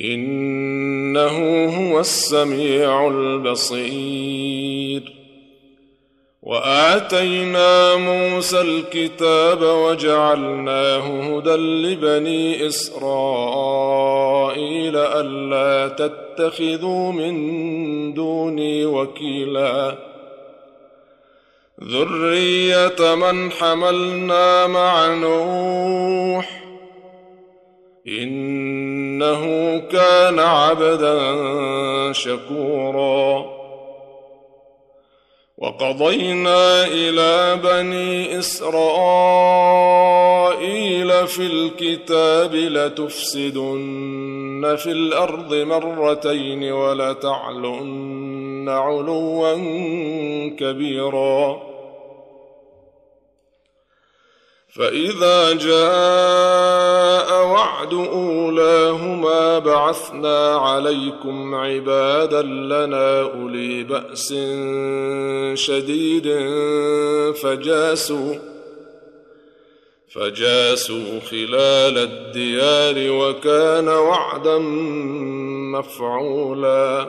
إنه هو السميع البصير. وآتينا موسى الكتاب وجعلناه هدى لبني إسرائيل ألا تتخذوا من دوني وكيلا. ذرية من حملنا مع نوح. إنه كان عبدا شكورا. وقضينا إلى بني إسرائيل في الكتاب لتفسدن في الأرض مرتين ولتعلن علوا كبيرا. فإذا جاء وعد أولاهما بعثنا عليكم عبادا لنا أولي بأس شديد فجاسوا فجاسوا خلال الديار وكان وعدا مفعولا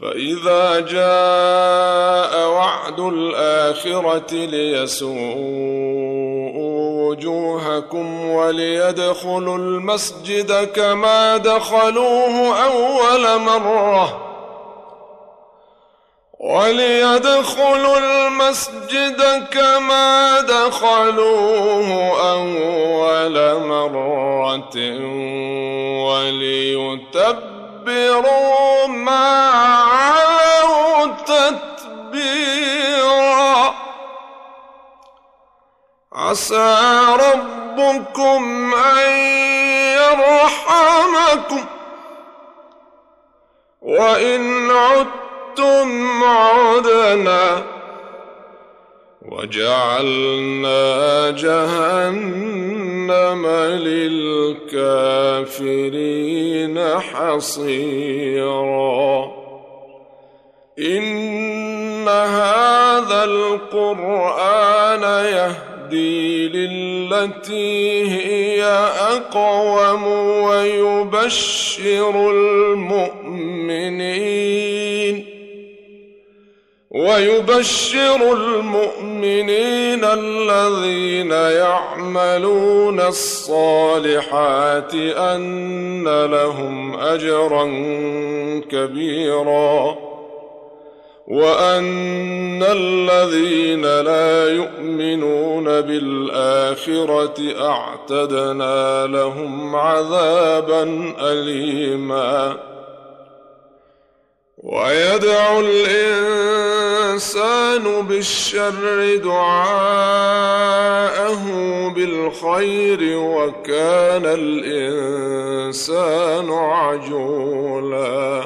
فإذا جاء وعد الآخرة ليسوءوا وجوهكم وليدخلوا المسجد كما دخلوه أول مرة وليدخلوا المسجد كما دخلوه أول مرة وليتبعوا تتبروا ما علوا تتبيرا. عسى ربكم أن يرحمكم. وإن عدتم عدنا وجعلنا جهنم للكافرين حصيرا. إن هذا القرآن يهدي للتي هي أقوم ويبشر المؤمنين. ويبشر المؤمنين الذين يعملون الصالحات أن لهم أجرا كبيرا وأن الذين لا يؤمنون بالآخرة أعتدنا لهم عذابا أليما ويدعو الإنسان بالشر دعاءه بالخير وكان الإنسان عجولا.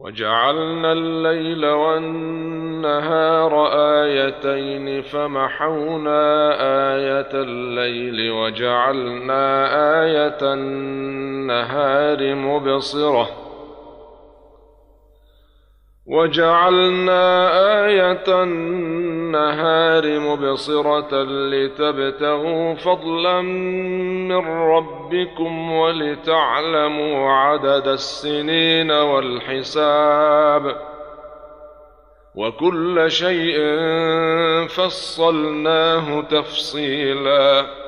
وجعلنا الليل والنهار آيتين فمحونا آية الليل وجعلنا آية النهار مبصرة وجعلنا آية النهار مبصرة لتبتغوا فضلا من ربكم ولتعلموا عدد السنين والحساب وكل شيء فصلناه تفصيلاً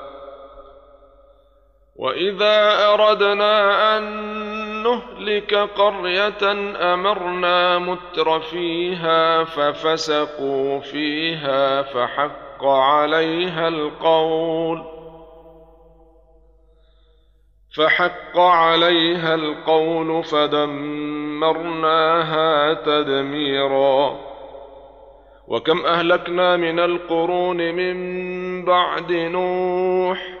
واذا اردنا ان نهلك قريه امرنا متر فيها ففسقوا فيها فحق عليها القول فحق عليها القول فدمرناها تدميرا وكم اهلكنا من القرون من بعد نوح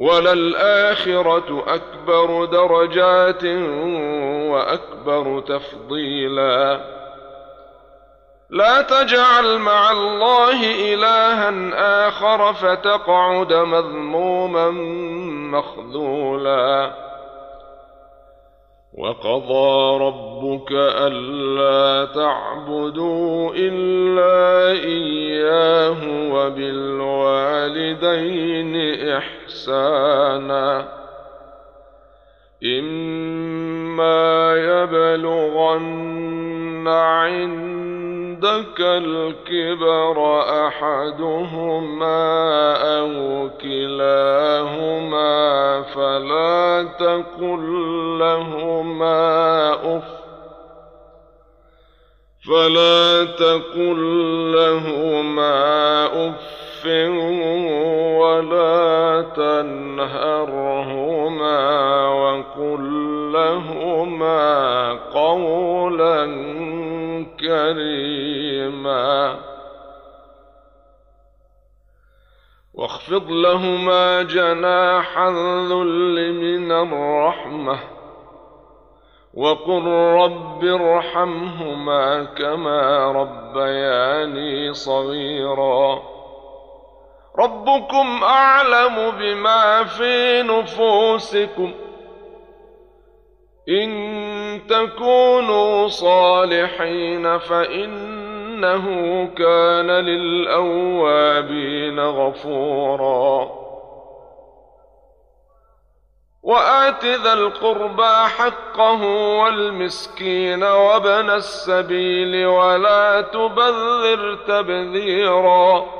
وللآخرة أكبر درجات وأكبر تفضيلا. لا تجعل مع الله إلها آخر فتقعد مذموما مخذولا. وقضى ربك ألا تعبدوا إلا إياه وبالوالدين إحسانا إما يبلغن عندك الكبر أحدهما أو كلاهما فلا تقل لهما أف فلا تقل لهما أف ولا تنهرهما وقل لهما قولا كريما واخفض لهما جناح الذل من الرحمه وقل رب ارحمهما كما ربياني صغيرا ربكم أعلم بما في نفوسكم إن تكونوا صالحين فإنه كان للأوابين غفورا. وآت ذا القربى حقه والمسكين وابن السبيل ولا تبذر تبذيرا.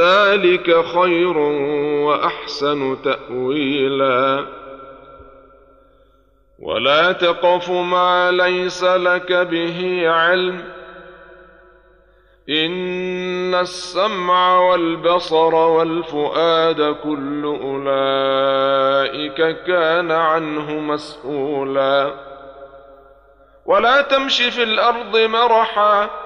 ذلك خير وأحسن تأويلا. ولا تقف ما ليس لك به علم. إن السمع والبصر والفؤاد كل أولئك كان عنه مسؤولا. ولا تمش في الأرض مرحا.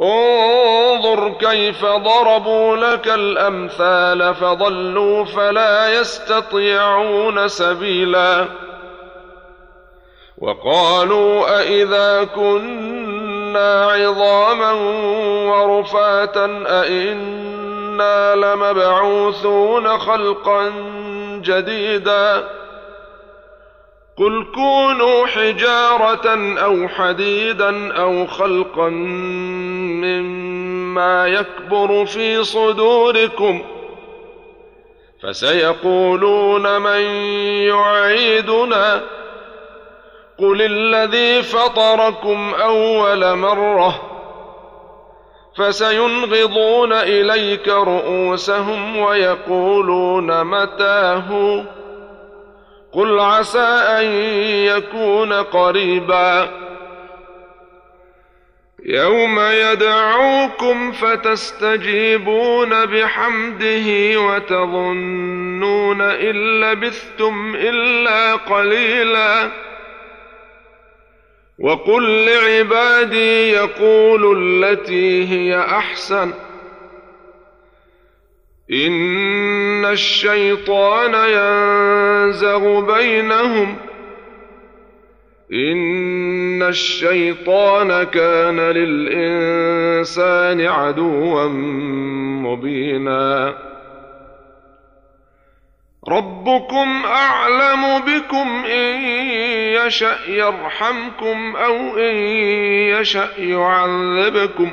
انظر كيف ضربوا لك الأمثال فضلوا فلا يستطيعون سبيلا. وقالوا أإذا كنا عظاما ورفاتا أإنا لمبعوثون خلقا جديدا. قل كونوا حجارة أو حديدا أو خلقا مما يكبر في صدوركم فسيقولون من يعيدنا قل الذي فطركم اول مره فسينغضون اليك رؤوسهم ويقولون متاه قل عسى ان يكون قريبا يوم يدعوكم فتستجيبون بحمده وتظنون ان لبثتم الا قليلا وقل لعبادي يقولوا التي هي احسن إن الشيطان ينزغ بينهم. إن الشيطان كان للإنسان عدوا مبينا. ربكم أعلم بكم إن يشأ يرحمكم أو إن يشأ يعذبكم.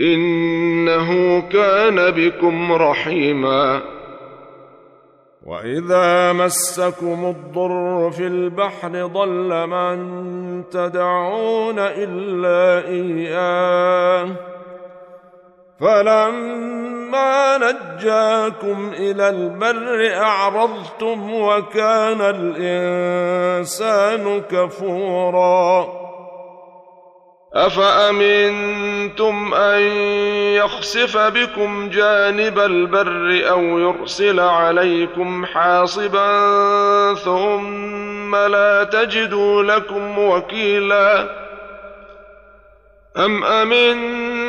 إنه كان بكم رحيما. وإذا مسكم الضر في البحر ضل من تدعون إلا إياه. فلما نجاكم إلى البر أعرضتم وكان الإنسان كفورا. أفأمنتم أن يخسف بكم جانب البر أو يرسل عليكم حاصبا ثم لا تجدوا لكم وكيلا أم أمنتم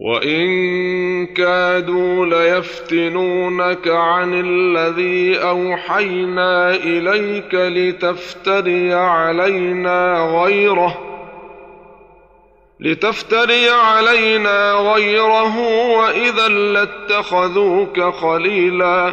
وان كادوا ليفتنونك عن الذي اوحينا اليك لتفتري علينا غيره لتفتري علينا غيره واذا لاتخذوك خليلا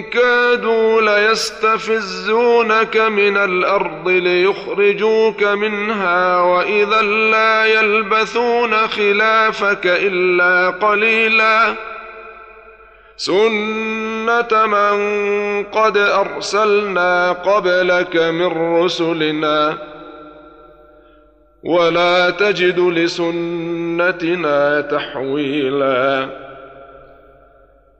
كادوا ليستفزونك من الأرض ليخرجوك منها واذا لا يلبثون خلافك الا قليلا سنه من قد ارسلنا قبلك من رسلنا ولا تجد لسنتنا تحويلا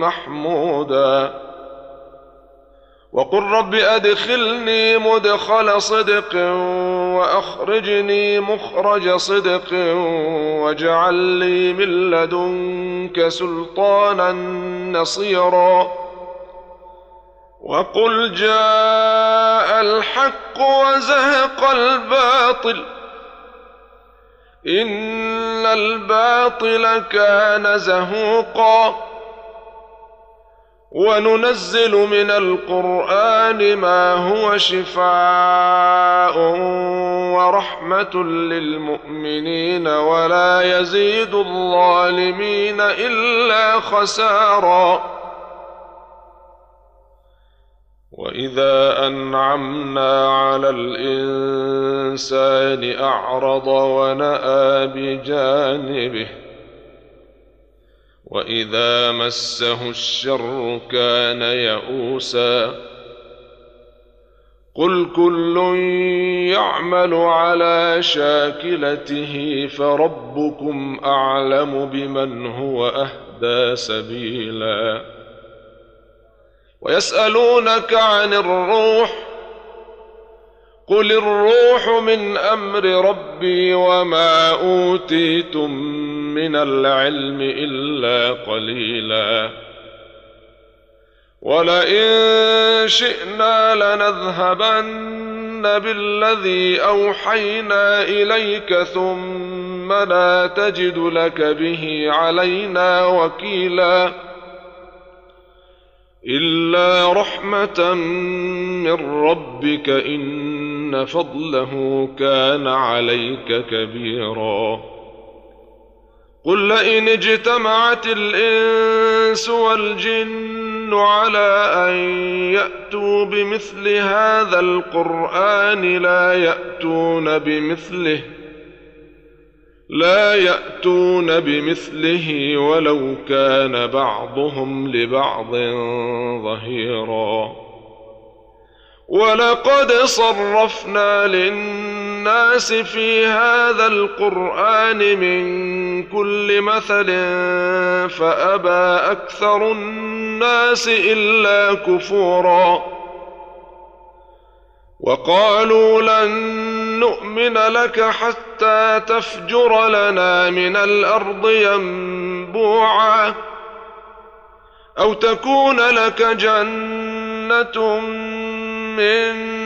محمودا. وقل رب أدخلني مدخل صدق وأخرجني مخرج صدق واجعل لي من لدنك سلطانا نصيرا. وقل جاء الحق وزهق الباطل. إن الباطل كان زهوقا. وننزل من القرآن ما هو شفاء ورحمة للمؤمنين ولا يزيد الظالمين إلا خسارا. وإذا أنعمنا على الإنسان أعرض ونأى بجانبه واذا مسه الشر كان يئوسا قل كل يعمل على شاكلته فربكم اعلم بمن هو اهدى سبيلا ويسألونك عن الروح قل الروح من أمر ربي وما أوتيتم من العلم إلا قليلا. ولئن شئنا لنذهبن بالذي أوحينا إليك ثم لا تجد لك به علينا وكيلاً. الا رحمه من ربك ان فضله كان عليك كبيرا. قل لئن اجتمعت الانس والجن على ان ياتوا بمثل هذا القران لا ياتون بمثله لا ياتون بمثله ولو كان بعضهم لبعض ظهيرا. ولقد صرفنا للناس في هذا القرآن من كل مثل فأبى أكثر الناس إلا كفورا. وقالوا لن نؤمن لك حتى تفجر لنا من الأرض ينبوعا. أو تكون لك جنة من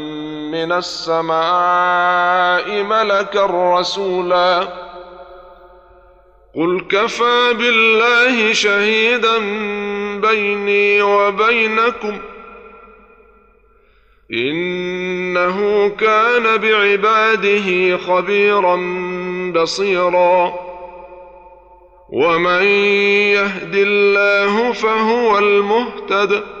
من السماء ملكا رسولا. قل كفى بالله شهيدا بيني وبينكم. إنه كان بعباده خبيرا بصيرا. ومن يهد الله فهو المهتد.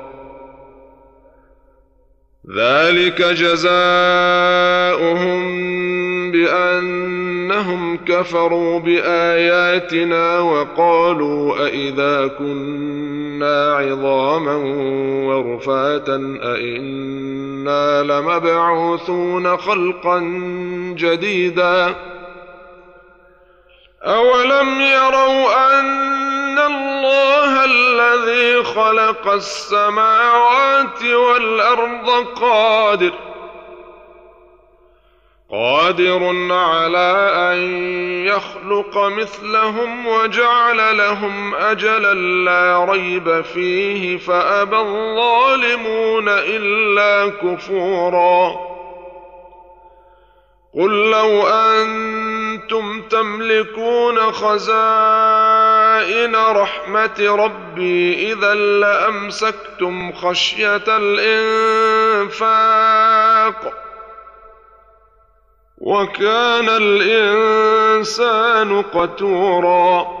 ذلك جزاؤهم بأنهم كفروا بآياتنا وقالوا أإذا كنا عظاما ورفاتا أإنا لمبعوثون خلقا جديدا أولم يروا أن الله الذي خلق السماوات والأرض قادر قادر على أن يخلق مثلهم وجعل لهم أجلا لا ريب فيه فأبى الظالمون إلا كفورا. قل لو أنتم تملكون خزائن رحمة ربي إذا لأمسكتم خشية الإنفاق وكان الإنسان قتورا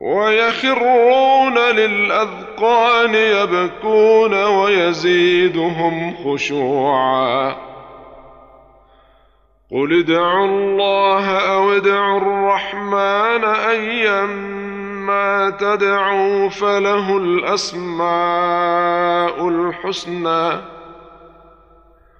ويخرون للأذقان يبكون ويزيدهم خشوعا. قل ادعوا الله أو ادعوا الرحمن ايما تدعوا فله الأسماء الحسنى.